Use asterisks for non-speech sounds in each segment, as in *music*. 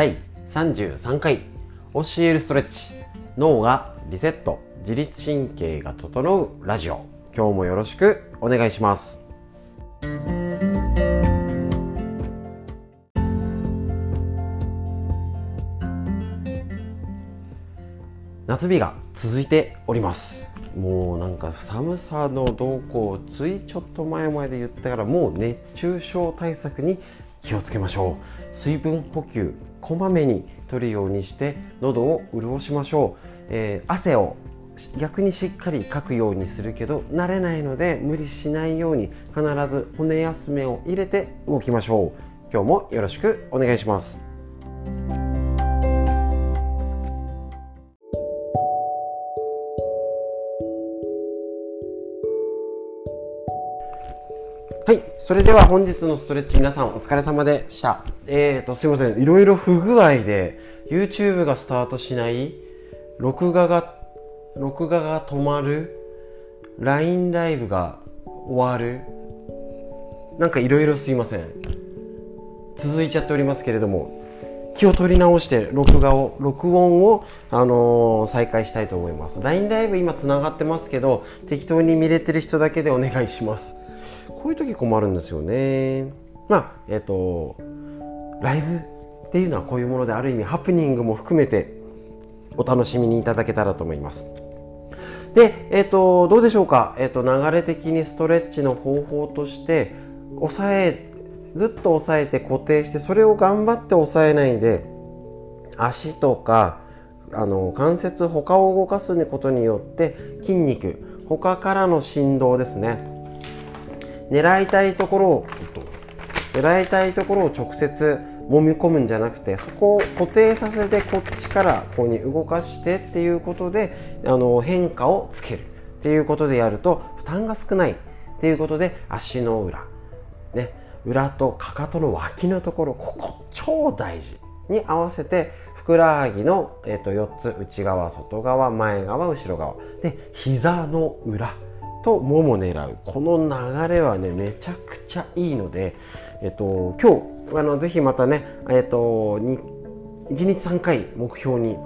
第33回教えるストレッチ。脳がリセット。自律神経が整うラジオ。今日もよろしくお願いします。夏日が続いております。もうなんか寒さの動向ついちょっと前まで言ったからもう熱中症対策に気をつけましょう。水分補給こまめに取るようにして喉を潤しましょう、えー、汗を逆にしっかりかくようにするけど慣れないので無理しないように必ず骨休めを入れて動きましょう今日もよろしくお願いしますはい。それでは本日のストレッチ皆さんお疲れ様でした。えーと、すいません。いろいろ不具合で YouTube がスタートしない、録画が、録画が止まる、LINE ライブが終わる、なんかいろいろすいません。続いちゃっておりますけれども、気を取り直して録画を、録音を、あのー、再開したいと思います。LINE ライブ今繋がってますけど、適当に見れてる人だけでお願いします。こういう時困るんですよね。まあ、えっ、ー、と、ライブっていうのはこういうものである意味ハプニングも含めてお楽しみにいただけたらと思います。で、えっ、ー、と、どうでしょうか？えっ、ー、と、流れ的にストレッチの方法として、押さえ、ぐっと押さえて固定して、それを頑張って押さえないで、足とか、あの関節他を動かすことによって筋肉他からの振動ですね狙いたいところを狙いたいところを直接揉み込むんじゃなくてそこを固定させてこっちからここに動かしてっていうことであの変化をつけるっていうことでやると負担が少ないっていうことで足の裏ね裏とかかとの脇のところここ超大事に合わせてふくらはぎの、えー、と4つ内側外側前側後ろ側で膝の裏ともも狙う。この流れはねめちゃくちゃいいので、えっと、今日あのぜひまたね、えっと、1日3回目標に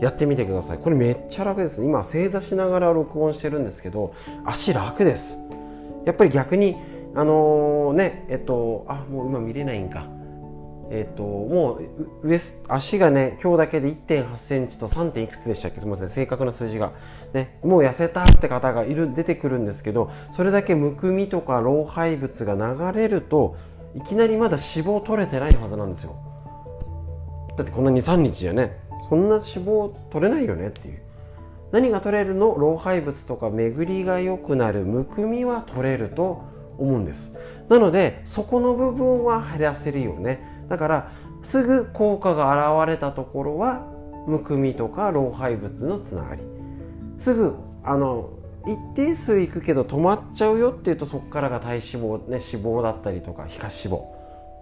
やってみてください。これめっちゃ楽です。今正座しながら録音してるんですけど足楽です。やっぱり逆にあのー、ねえっとあもう今見れないんか。えっ、ともう上足がね今日だけで1 8センチと 3. 点いくつでしたっけ？すみません。正確な数字が、ね、もう痩せたって方がいる出てくるんですけどそれだけむくみとか老廃物が流れるといきなりまだ脂肪取れてないはずなんですよ。だってこんな23日じゃね。そんな脂肪取れないよねっていう。何が取れるの？老廃物とか巡りが良くなるむくみは取れると思うんです。なのでそこの部分は減らせるよね。だからすぐ効果が現れたところはむくみとか老廃物のつながり。すぐあの一定数いくけど止まっちゃうよっていうとそこからが体脂肪、ね、脂肪だったりとか皮下脂肪、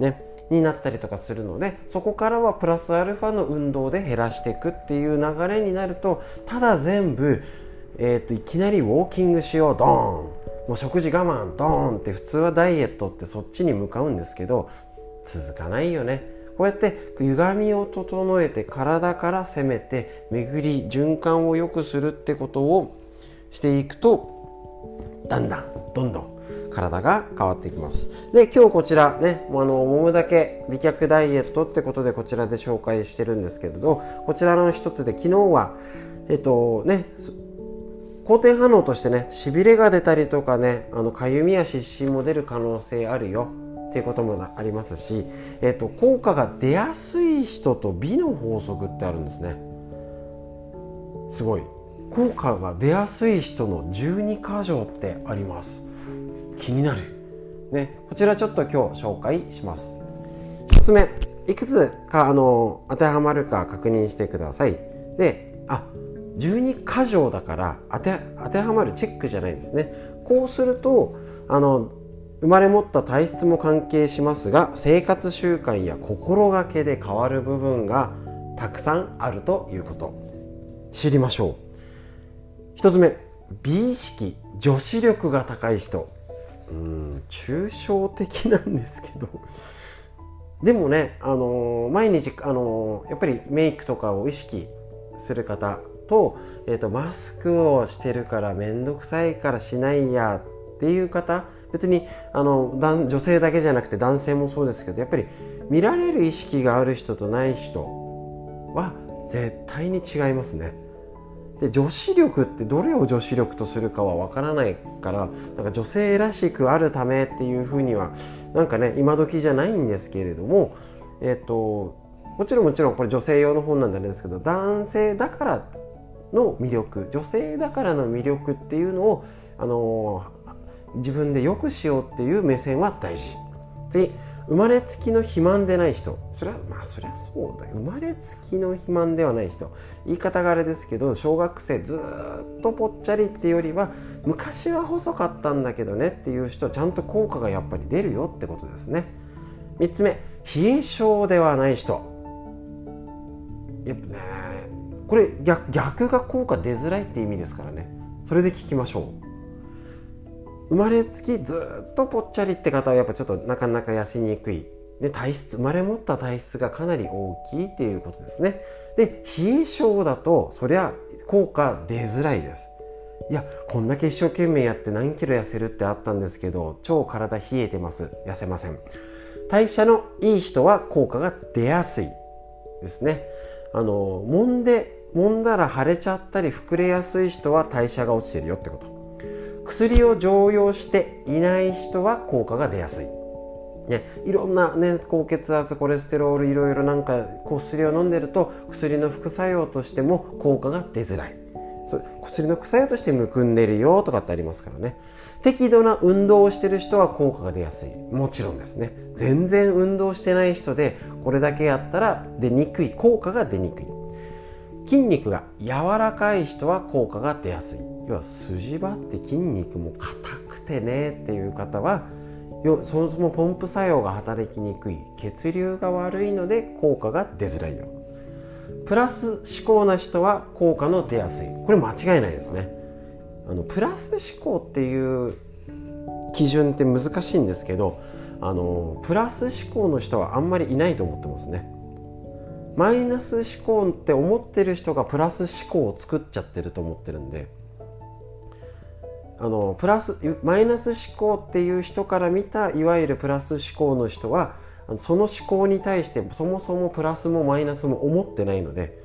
ね、になったりとかするのでそこからはプラスアルファの運動で減らしていくっていう流れになるとただ全部、えーと、いきなりウォーキングしようドーンもう食事我慢ドーンって普通はダイエットってそっちに向かうんですけど続かないよね。こうやって歪みを整えて体から攻めて巡り循環を良くするってことをしていくとだんだんどんどん体が変わっていきます。で今日こちらねあの揉むだけ美脚ダイエットってことでこちらで紹介してるんですけれどこちらの一つで昨日はえっとね好転反応としてねしびれが出たりとかねあのかゆみや湿疹も出る可能性あるよっていうこともありますし、えーと、効果が出やすい人と美の法則ってあるんですね。すごい。効果が出やすい人の12箇条ってあります。気になる。ねこちらちょっと今日紹介します。1つ目いくつかあの当てはまるか確認してください。であ12箇条だから当て当てはまるチェックじゃないですね。こうするとあの生まれ持った体質も関係しますが生活習慣や心がけで変わる部分がたくさんあるということ。知りましょう。1つ目美意識女子力が高い人うん抽象的なんですけど *laughs* でもね、あのー、毎日、あのー、やっぱりメイクとかを意識する方と,、えーと、マスクをしてるから面倒くさいからしないやっていう方別にあの女性だけじゃなくて男性もそうですけどやっぱり見られる意識がある人とない人は絶対に違いますね。で女子力ってどれを女子力とするかは分からないからなんか女性らしくあるためっていうふうにはなんかね今時じゃないんですけれどもえっ、ともちろんもちろんこれ女性用の本なんであれですけど男性だからの魅力女性だからの魅力っていうのをあの自分で良くしようっていう目線は大事。次生まれつきの肥満でない人。それはまあそりゃそうだ生まれつきの肥満ではない人。言い方があれですけど小学生ずっとぽっちゃりっていうよりは昔は細かったんだけどねっていう人はちゃんと効果がやっぱり出るよってことですね。3つ目冷え性ではない人。やっぱねこれ逆逆が効果出づらいって意味ですからね。それで聞きましょう。生まれつきずっとぽっちゃりって方はやっぱちょっとなかなか痩せにくい。で体質生まれ持った体質がかなり大きいっていうことですね。で冷え性だとそりゃ効果出づらいです。いやこんだけ一生懸命やって何キロ痩せるってあったんですけど超体冷えてます。痩せません。代謝のいい人は効果が出やすいですね。あの揉んで揉んだら腫れちゃったり膨れやすい人は代謝が落ちてるよってこと。薬を常用していない人は効果が出やすい。ね、いろんな、ね、高血圧コレステロールいろいろなんか薬を飲んでると薬の副作用としても効果が出づらい。それ薬の副作用としてむくんでるよとかってありますからね。適度な運動をしてる人は効果が出やすい。もちろんですね。全然運動してない人でこれだけやったら出にくい。効果が出にくい。筋肉が柔らかい人は効果が出やすい。要は筋張って筋肉も硬くてねっていう方はよそもそもポンプ作用が働きにくい血流が悪いので効果が出づらいよ。プラス思考な人は効果の出やすい。これ間違いないですね。あのプラス思考っていう基準って難しいんですけどあのプラス思考の人はあんまりいないと思ってますね。マイナス思考って思ってる人がプラス思考を作っちゃってると思ってるんであのプラスマイナス思考っていう人から見たいわゆるプラス思考の人はその思考に対してそもそもプラスもマイナスも思ってないので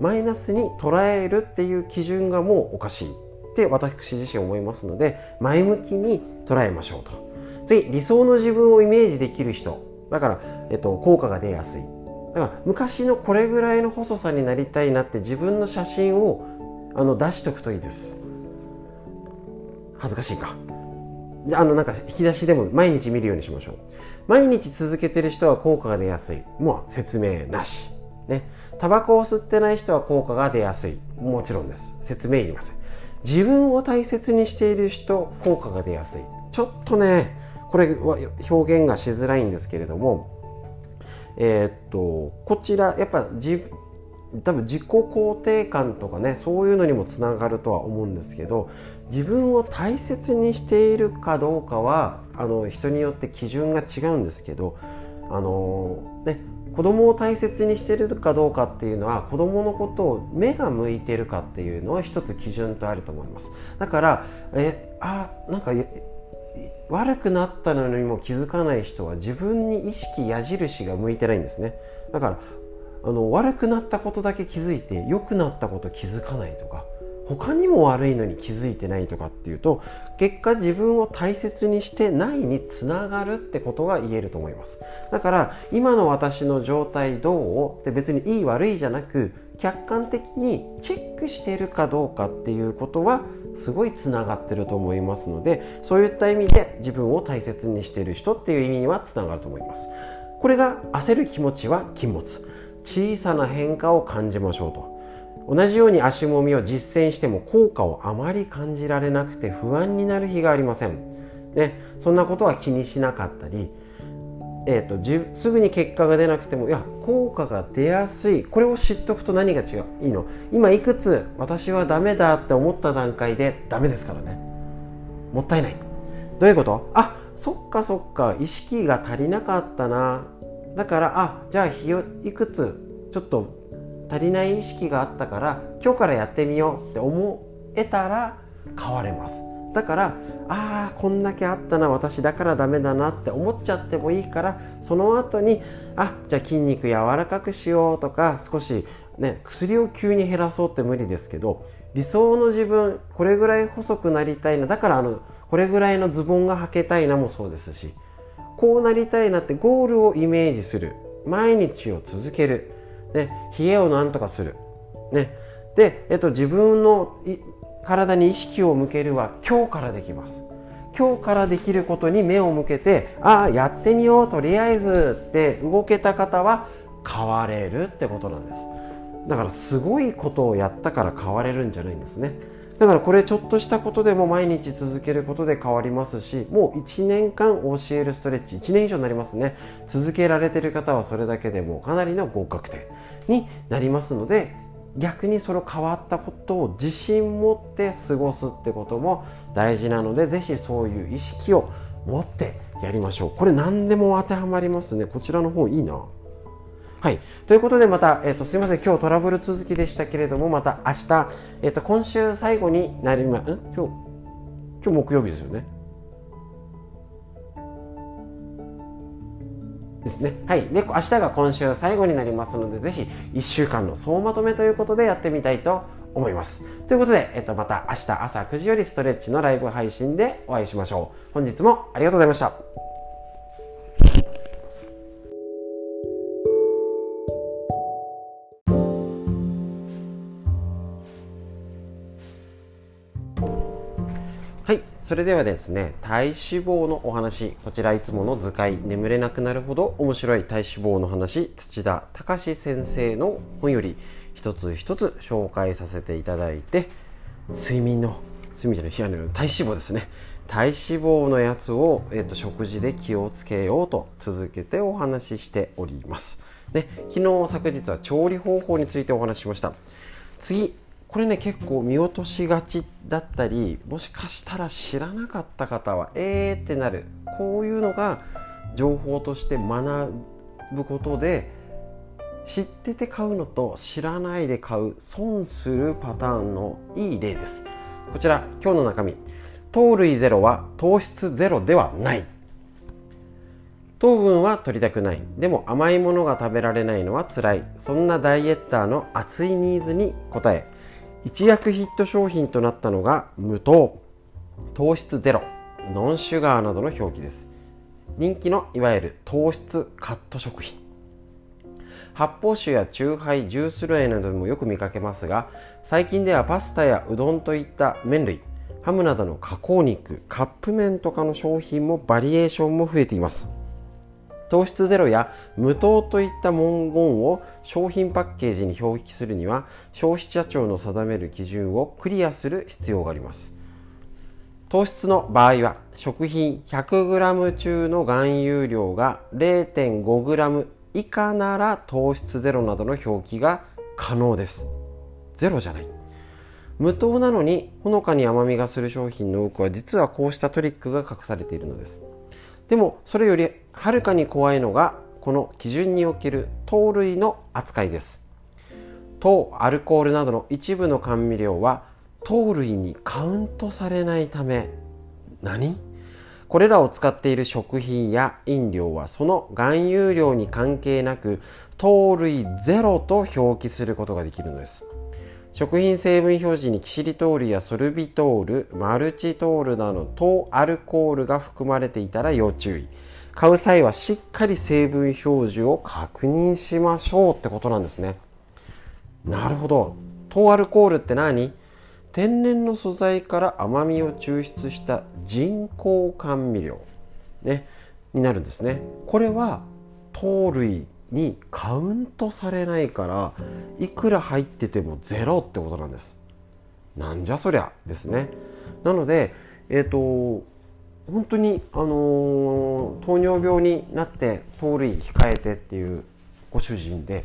マイナスに捉えるっていう基準がもうおかしいって私自身思いますので前向きに捉えましょうと。次理想の自分をイメージできる人。だから、えっと、効果が出やすい。だから昔のこれぐらいの細さになりたいなって自分の写真をあの出しとくといいです。恥ずかしいか。あのなんか引き出しでも毎日見るようにしましょう。毎日続けてる人は効果が出やすい。もう説明なし。ね。タバコを吸ってない人は効果が出やすい。もちろんです。説明いりません。自分を大切にしている人効果が出やすい。ちょっとねこれは表現がしづらいんですけれどもえー、っとこちらやっぱ自分多分自己肯定感とかねそういうのにもつながるとは思うんですけど自分を大切にしているかどうかはあの人によって基準が違うんですけどあのね子供を大切にしてるかどうかっていうのは子供のことを目が向いてるかっていうのは一つ基準とあると思います。だからえあなんか悪くなったのにも気づかない人は自分に意識矢印が向いてないんですね。だからあの悪くなったことだけ気づいて良くなったこと気づかないとか他にも悪いのに気づいてないとかっていうと結果自分を大切にしてないにつながるってことが言えると思います。だから今の私の状態どう？って別にいい悪いじゃなく客観的にチェックしてるかどうかっていうことはすごいつながってると思いますのでそういった意味で自分を大切にしてる人っていう意味にはつながると思います。これが焦る気持ちは禁物。小さな変化を感じましょうと。同じように足もみを実践しても効果をあまり感じられなくて不安になる日がありません、ね、そんなことは気にしなかったりえーと、とすぐに結果が出なくてもいや効果が出やすい。これを知っとくと何が違う？いいの？今いくつ私はダメだって思った段階でダメですからね。もったいない。どういうこと？あそっかそっか。意識が足りなかったな。だからあじゃあ日をいくつちょっと足りない意識があったから今日からやってみようって思えたら変われます。だからああこんだけあったな私だからダメだなって思っちゃってもいいからその後にあじゃあ筋肉柔らかくしようとか少しね薬を急に減らそうって無理ですけど理想の自分これぐらい細くなりたいなだからあのこれぐらいのズボンが履けたいなもそうですしこうなりたいなってゴールをイメージする。毎日を続ける、ね、冷えをなんとかする、ね、で、えっと、自分の体に意識を向けるは今日からできます。今日からできることに目を向けてああやってみようとりあえずって動けた方は変われるってことなんです。だからすごいことをやったから変われるんじゃないんですね。だからこれちょっとしたことでも毎日続けることで変わりますしもう1年間教えるストレッチ1年以上になりますね。続けられてる方はそれだけでもかなりの合格点になりますので逆にその変わったことを自信持って過ごすってことも大事なので是非そういう意識を持ってやりましょう。これ何でも当てはまりますね。こちらの方いいな。はい。ということで、また、えっ、ー、と、すみません。今日トラブル続きでしたけれども、また明日、えっ、ー、と、今週最後になりま、ん？今日、今日木曜日ですよね？ですね。はい。で、明日が今週最後になりますので、ぜひ1週間の総まとめということでやってみたいと思います。ということで、えっと、また明日朝9時よりストレッチのライブ配信でお会いしましょう。本日もありがとうございました。それではですね体脂肪のお話こちらいつもの図解眠れなくなるほど面白い体脂肪の話土田隆先生の本より一つ一つ紹介させていただいて睡眠の睡眠じゃない冷やの体脂肪ですね。体脂肪のやつを、えーと、食事で気をつけようと続けてお話ししております、ね、昨日昨日は調理方法についてお話ししました。次これね結構見落としがちだったりもしかしたら知らなかった方はえーってなる。こういうのが情報として学ぶことで知ってて買うのと知らないで買う損するパターンのいい例です。こちら今日の中身。糖類ゼロは糖質ゼロではない。糖分は取りたくない。でも甘いものが食べられないのは辛い。そんなダイエッターの熱いニーズに応え。一躍ヒット商品となったのが無糖糖質ゼロノンシュガーなどの表記です。人気のいわゆる糖質カット食品。発泡酒やチューハイジュース類などでもよく見かけますが最近ではパスタやうどんといった麺類ハムなどの加工肉カップ麺とかの商品もバリエーションも増えています。糖質ゼロや無糖といった文言を商品パッケージに表記するには消費者庁の定める基準をクリアする必要があります。糖質の場合は食品 100g 中の含有量が 0.5g 以下なら糖質ゼロなどの表記が可能です。ゼロじゃない。無糖なのにほのかに甘みがする商品の多くは実はこうしたトリックが隠されているのです。でもそれよりはるかに怖いのがこの基準における糖類の扱いです。糖アルコールなどの一部の甘味料は糖類にカウントされないため何？これらを使っている食品や飲料はその含有量に関係なく糖類ゼロと表記することができるのです。食品成分表示にキシリトールやソルビトールマルチトールなど糖アルコールが含まれていたら要注意。買う際はしっかり成分表示を確認しましょうってことなんですね。なるほど。糖アルコールって何？天然の素材から甘みを抽出した人工甘味料、ね、になるんですね。これは糖類。にカウントされないからいくら入っててもゼロってことなんです。なんじゃそりゃですね。なのでえっ、ー、と本当にあのー、糖尿病になって糖類控えてっていうご主人で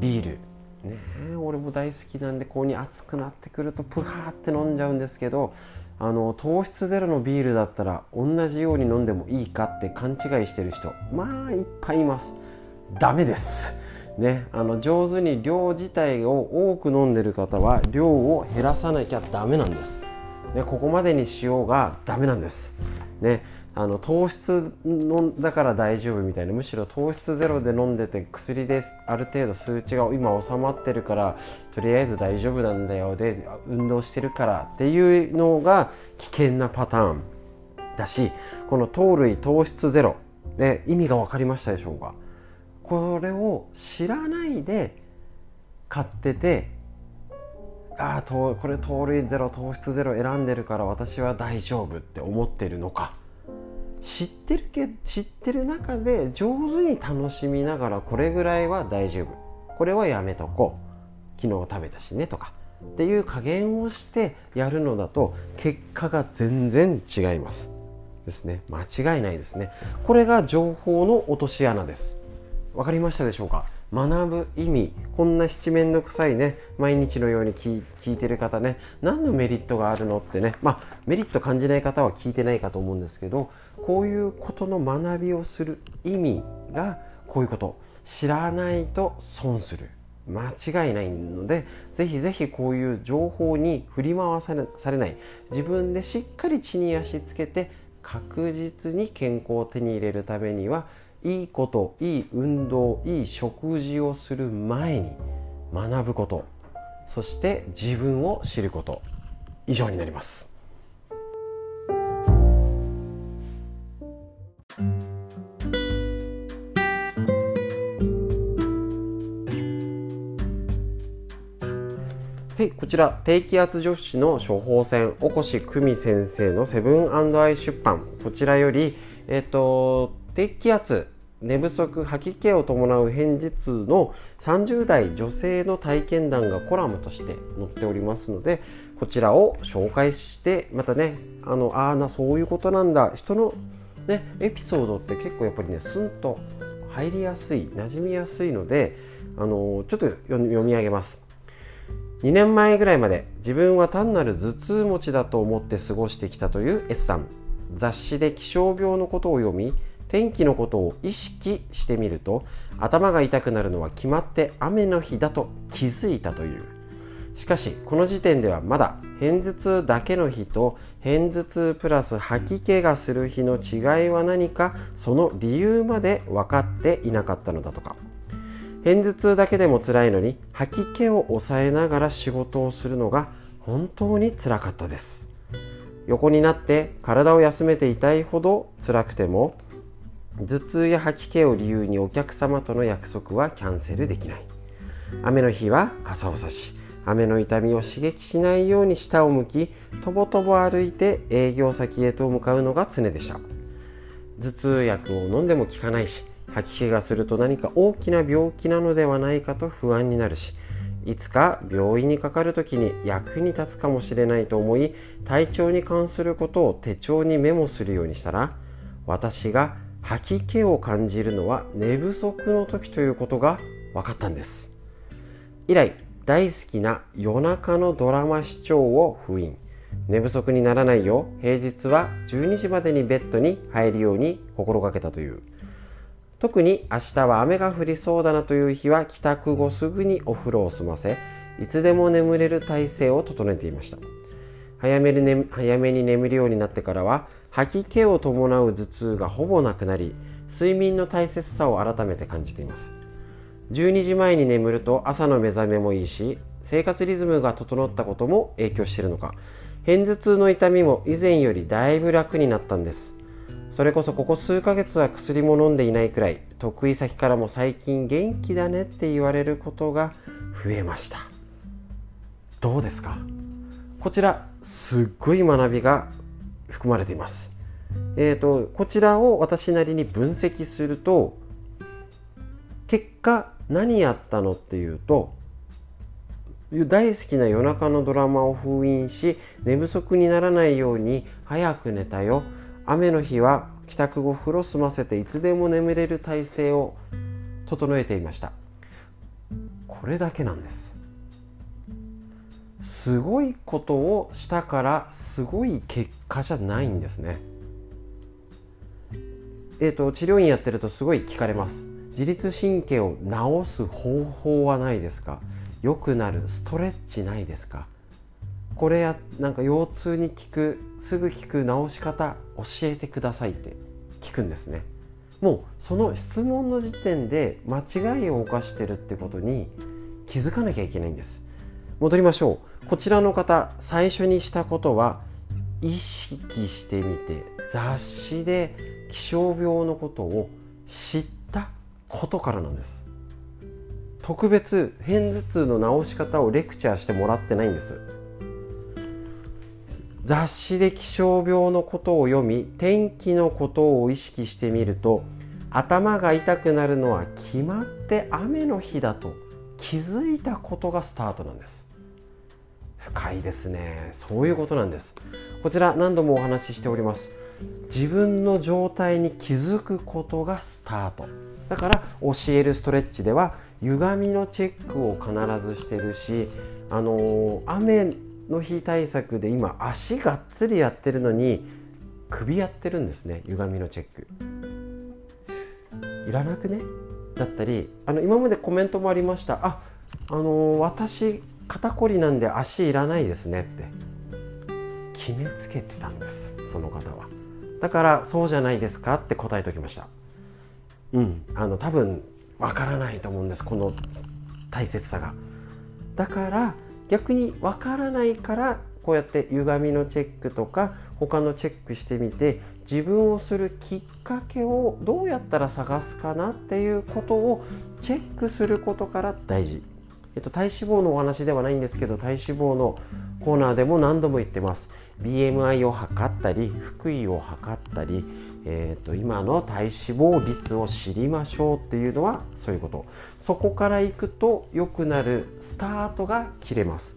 ビール。ね俺も大好きなんでこうに熱くなってくるとプハーって飲んじゃうんですけどあの糖質ゼロのビールだったら同じように飲んでもいいかって勘違いしてる人まあいっぱいいます。ダメです。ね、あの上手に量自体を多く飲んでる方は量を減らさなきゃダメなんです、ね、ここまでにしようがダメなんです、ね、あの糖質のだから大丈夫みたいなむしろ糖質ゼロで飲んでて薬である程度数値が今収まってるからとりあえず大丈夫なんだよで運動してるからっていうのが危険なパターンだしこの糖類糖質ゼロで意味が分かりましたでしょうか？これを知らないで買っててああこれ糖類ゼロ糖質ゼロ選んでるから私は大丈夫って思ってるのか。知ってるけ知ってる中で上手に楽しみながらこれぐらいは大丈夫。これはやめとこう。昨日食べたしねとか。っていう加減をしてやるのだと結果が全然違います。ですね。間違いないですね。これが情報の落とし穴です。分かりましたでしょうか？学ぶ意味こんな七面倒くさいね毎日のように聞いてる方ね何のメリットがあるのってねまあメリット感じない方は聞いてないかと思うんですけどこういうことの学びをする意味がこういうこと。知らないと損する。間違いないのでぜひぜひこういう情報に振り回されない。自分でしっかり地に足つけて確実に健康を手に入れるためにはいいこといい運動いい食事をする前に学ぶこと。そして自分を知ること。以上になります。はい、こちら低気圧女子の処方箋おこし久美先生のセブンアイ出版。こちらより、えっ、と低気圧寝不足吐き気を伴う片頭痛の30代女性の体験談がコラムとして載っておりますのでこちらを紹介してまたねあのあなそういうことなんだ。人の、ね、エピソードって結構やっぱりねスンと入りやすい馴染みやすいのであのちょっと読み上げます。2年前ぐらいまで自分は単なる頭痛持ちだと思って過ごしてきたという S さん。雑誌で気象病のことを読み天気のことを意識してみると頭が痛くなるのは決まって雨の日だと気づいたという。しかしこの時点ではまだ片頭痛だけの日と片頭痛プラス吐き気がする日の違いは何かその理由まで分かっていなかったのだとか。片頭痛だけでも辛いのに吐き気を抑えながら仕事をするのが本当につらかったです。横になって体を休めていたいほど辛くても頭痛や吐き気を理由にお客様との約束はキャンセルできない。雨の日は傘を差し雨の痛みを刺激しないように下を向きとぼとぼ歩いて営業先へと向かうのが常でした。頭痛薬を飲んでも効かないし吐き気がすると何か大きな病気なのではないかと不安になるしいつか病院にかかる時に役に立つかもしれないと思い体調に関することを手帳にメモするようにしたら私が吐き気を感じるのは寝不足の時ということが分かったんです。以来大好きな夜中のドラマ視聴を封印。寝不足にならないよう平日は12時までにベッドに入るように心がけたという。特に明日は雨が降りそうだなという日は帰宅後すぐにお風呂を済ませいつでも眠れる体勢を整えていました。早めに,、早めに眠るようになってからは吐き気を伴う頭痛がほぼなくなり睡眠の大切さを改めて感じています。12時前に眠ると朝の目覚めもいいし生活リズムが整ったことも影響しているのか。片頭痛の痛みも以前よりだいぶ楽になったんです。それこそここ数ヶ月は薬も飲んでいないくらい得意先からも最近元気だねって言われることが増えました。どうですか？こちらすっごい学びが含まれています。えーと、こちらを私なりに分析すると結果何やったのっていうと大好きな夜中のドラマを封印し寝不足にならないように早く寝たよ。雨の日は帰宅後風呂済ませていつでも眠れる体勢を整えていました。これだけなんです。すごいことをしたからすごい結果じゃないんですね。えーと、治療院やってるとすごい聞かれます。自律神経を治す方法はないですか？良くなるストレッチないですか？これやなんか腰痛に効くすぐ効く治し方教えてくださいって聞くんですねもうその質問の時点で間違いを犯してるってことに気づかなきゃいけないんです戻りましょう。こちらの方最初にしたことは意識してみて雑誌で気象病のことを知ったことからなんです。特別片頭痛の治し方をレクチャーしてもらってないんです。雑誌で気象病のことを読み天気のことを意識してみると頭が痛くなるのは決まって雨の日だと気づいたことがスタートなんです。深いですね。そういうことなんです。こちら何度もお話ししております。自分の状態に気づくことがスタート。だから教えるストレッチでは歪みのチェックを必ずしてるしあの雨の日対策で今足がっつりやってるのに首やってるんですね。歪みのチェック。いらなくね？だったりあの今までコメントもありました。ああの私肩こりなんで足いらないですねって決めつけてたんですその方は。だからそうじゃないですかって答えておきました。うん。あの多分わからないと思うんですこの大切さが。だから逆にわからないからこうやって歪みのチェックとか他のチェックしてみて自分をするきっかけをどうやったら探すかなっていうことをチェックすることから大事、えっと、体脂肪のお話ではないんですけど体脂肪のコーナーでも何度も言ってます。BMI を測ったり腹囲を測ったり、えーと、今の体脂肪率を知りましょうっていうのはそういうこと。そこからいくと良くなるスタートが切れます。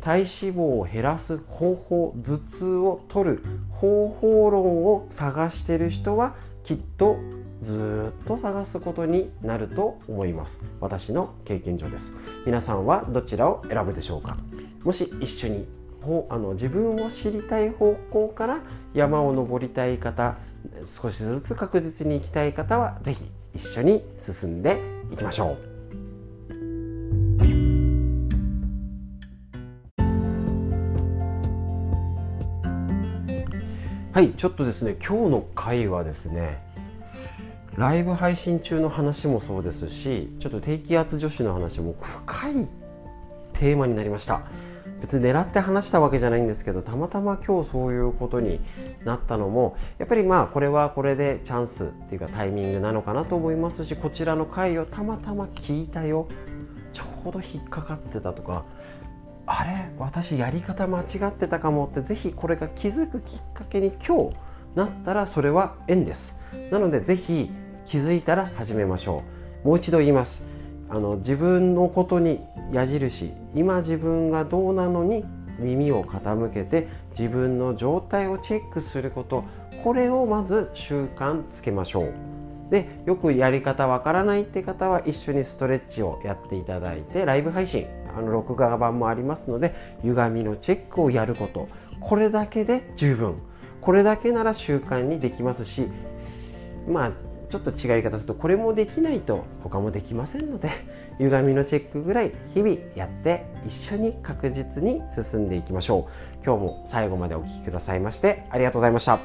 体脂肪を減らす方法頭痛を取る方法論を探してる人はきっとずっと探すことになると思います。私の経験上です。皆さんはどちらを選ぶでしょうか？もし一緒にあの自分を知りたい方向から山を登りたい方少しずつ確実に行きたい方は是非一緒に進んでいきましょう。はいちょっとですね今日の回はですねライブ配信中の話もそうですしちょっと低気圧女子の話も深いテーマになりました。別に狙って話したわけじゃないんですけどたまたま今日そういうことになったのもやっぱりまあこれはこれでチャンスっていうかタイミングなのかなと思いますしこちらの回をたまたま聞いたよ。ちょうど引っかかってたとか。あれ？私やり方間違ってたかもってぜひこれが気づくきっかけに今日なったらそれは縁です。なのでぜひ気づいたら始めましょう。もう一度言います。あの自分のことに矢印。今自分がどうなのに耳を傾けて自分の状態をチェックすること。これをまず習慣つけましょう。でよくやり方わからないって方は一緒にストレッチをやっていただいてライブ配信あの録画版もありますので歪みのチェックをやること。これだけで十分。これだけなら習慣にできますしまあちょっと違い方するとこれもできないと他もできませんので *laughs* 歪みのチェックぐらい日々やって一緒に確実に進んでいきましょう。今日も最後までお聴きくださいましてありがとうございました。